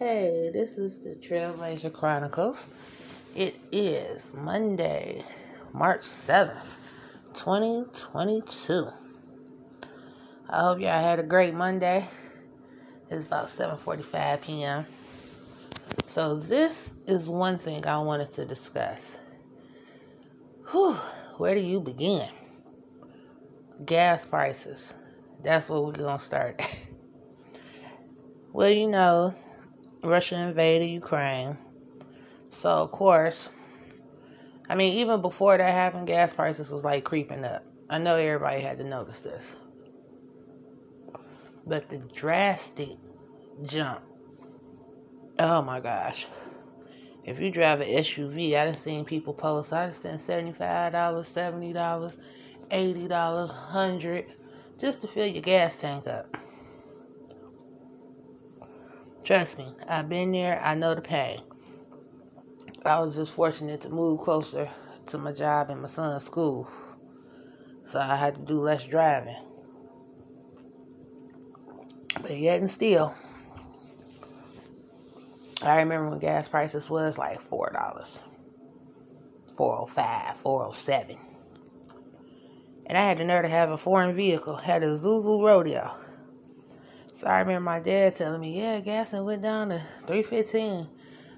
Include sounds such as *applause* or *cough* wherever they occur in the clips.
Hey, this is the Trailblazer Chronicles. It is Monday, March 7th, 2022. I hope y'all had a great Monday. It's about 7:45 p.m. So this is one thing I wanted to discuss. Whew, where do you begin? Gas prices. That's where we're to start. *laughs* well, you know, Russia invaded Ukraine. So, of course, I mean, even before that happened, gas prices was like creeping up. I know everybody had to notice this. But the drastic jump, oh my gosh. If you drive an SUV, I done seen people post, I done spent $75, $70, $80, 100 just to fill your gas tank up. Trust me, I've been there. I know the pain. I was just fortunate to move closer to my job and my son's school. So I had to do less driving. But yet and still, I remember when gas prices was like $4, 405 407 And I had the nerve to have a foreign vehicle, had a Isuzu Rodeo. So I remember my dad telling me, yeah, gas and went down to 315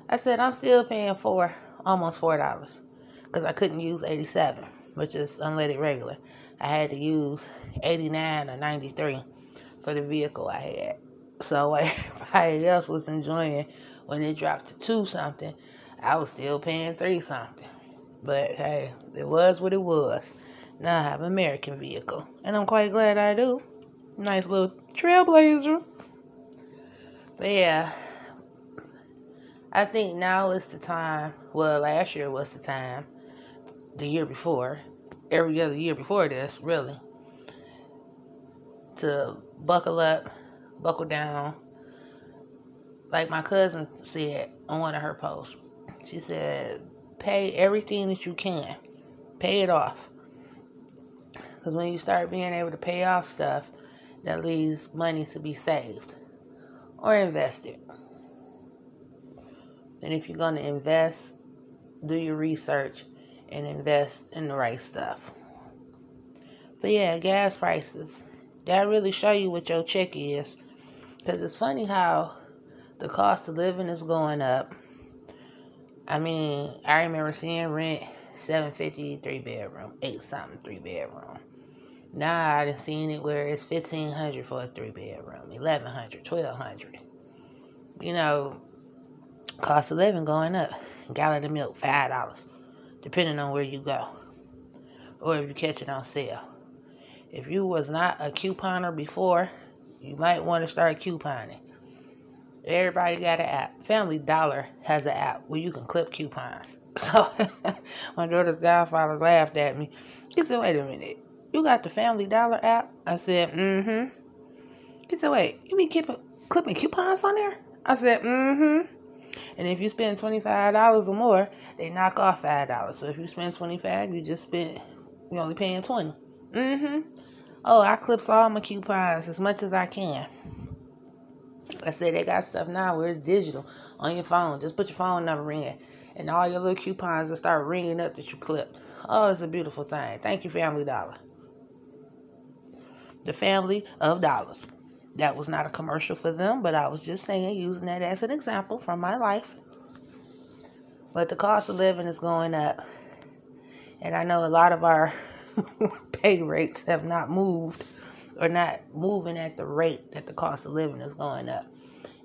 I said, I'm still paying four, almost $4 because I couldn't use 87, which is unleaded regular. I had to use 89 or 93 for the vehicle I had. So *laughs* everybody else was enjoying when it dropped to two something. I was still paying three something. But hey, it was what it was. Now I have an American vehicle. And I'm quite glad I do. Nice little trailblazer. But yeah, I think now is the time. Well, last year was the time. The year before, every other year before this, really, to buckle up, buckle down. Like my cousin said on one of her posts, she said, pay everything that you can, pay it off. Because when you start being able to pay off stuff, that leaves money to be saved or invested. And if you're going to invest, do your research and invest in the right stuff. But yeah, gas prices. That really show you what your check is. Because it's funny how the cost of living is going up. I mean, I remember seeing rent 750 three bedroom, eight something three bedroom. Now I done seen it where it's fifteen hundred for a three bedroom, eleven hundred, twelve hundred. You know, cost of living going up. Gallon of milk five dollars, depending on where you go, or if you catch it on sale. If you was not a couponer before, you might want to start couponing. Everybody got an app. Family Dollar has an app where you can clip coupons. *laughs* So *laughs* my daughter's godfather laughed at me. He said, "Wait a minute." You got the Family Dollar app? I said, mm-hmm. He said, wait, you be keeping, clipping coupons on there? I said, mm-hmm. And if you spend $25 or more, they knock off $5. So if you spend 25 you just spent, you're only paying 20 Mm-hmm. Oh, I clips all my coupons as much as I can. I said they got stuff now where it's digital on your phone. Just put your phone number in, and all your little coupons will start ringing up that you clip. Oh, it's a beautiful thing. Thank you, Family Dollar the family of dollars. That was not a commercial for them, but I was just saying, using that as an example from my life. But the cost of living is going up. And I know a lot of our *laughs* pay rates have not moved or not moving at the rate that the cost of living is going up.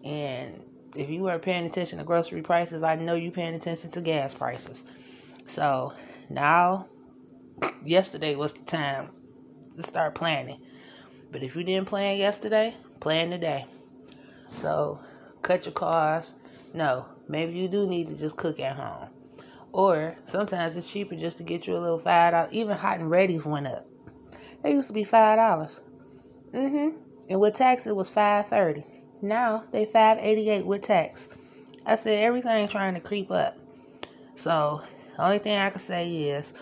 And if you weren't paying attention to grocery prices, I know you're paying attention to gas prices. So now, *laughs* yesterday was the time to start planning. But if you didn't plan yesterday, plan today. So cut your costs. No, maybe you do need to just cook at home. Or sometimes it's cheaper just to get you a little five dollars. Even hot and ready's went up. They used to be five dollars. Mm-hmm. And with tax it was five thirty. Now they five eighty eight with tax. I said everything trying to creep up. So only thing I can say is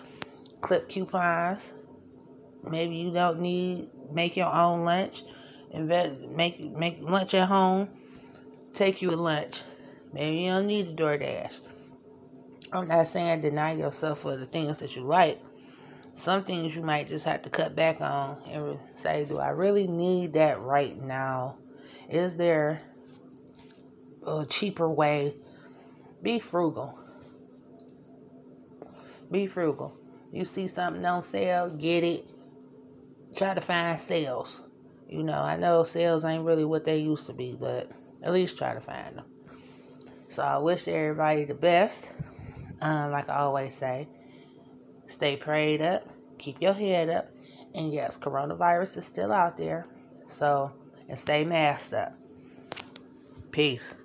clip coupons. Maybe you don't need make your own lunch, invest, make make lunch at home. take you to lunch. Maybe you don't need the DoorDash. I'm not saying deny yourself for the things that you like. Some things you might just have to cut back on and say, do I really need that right now? Is there a cheaper way? Be frugal. Be frugal. You see something on sale, get it. Try to find sales. You know, I know sales ain't really what they used to be, but at least try to find them. So I wish everybody the best. Um, like I always say, stay prayed up, keep your head up, and yes, coronavirus is still out there. So, and stay masked up. Peace.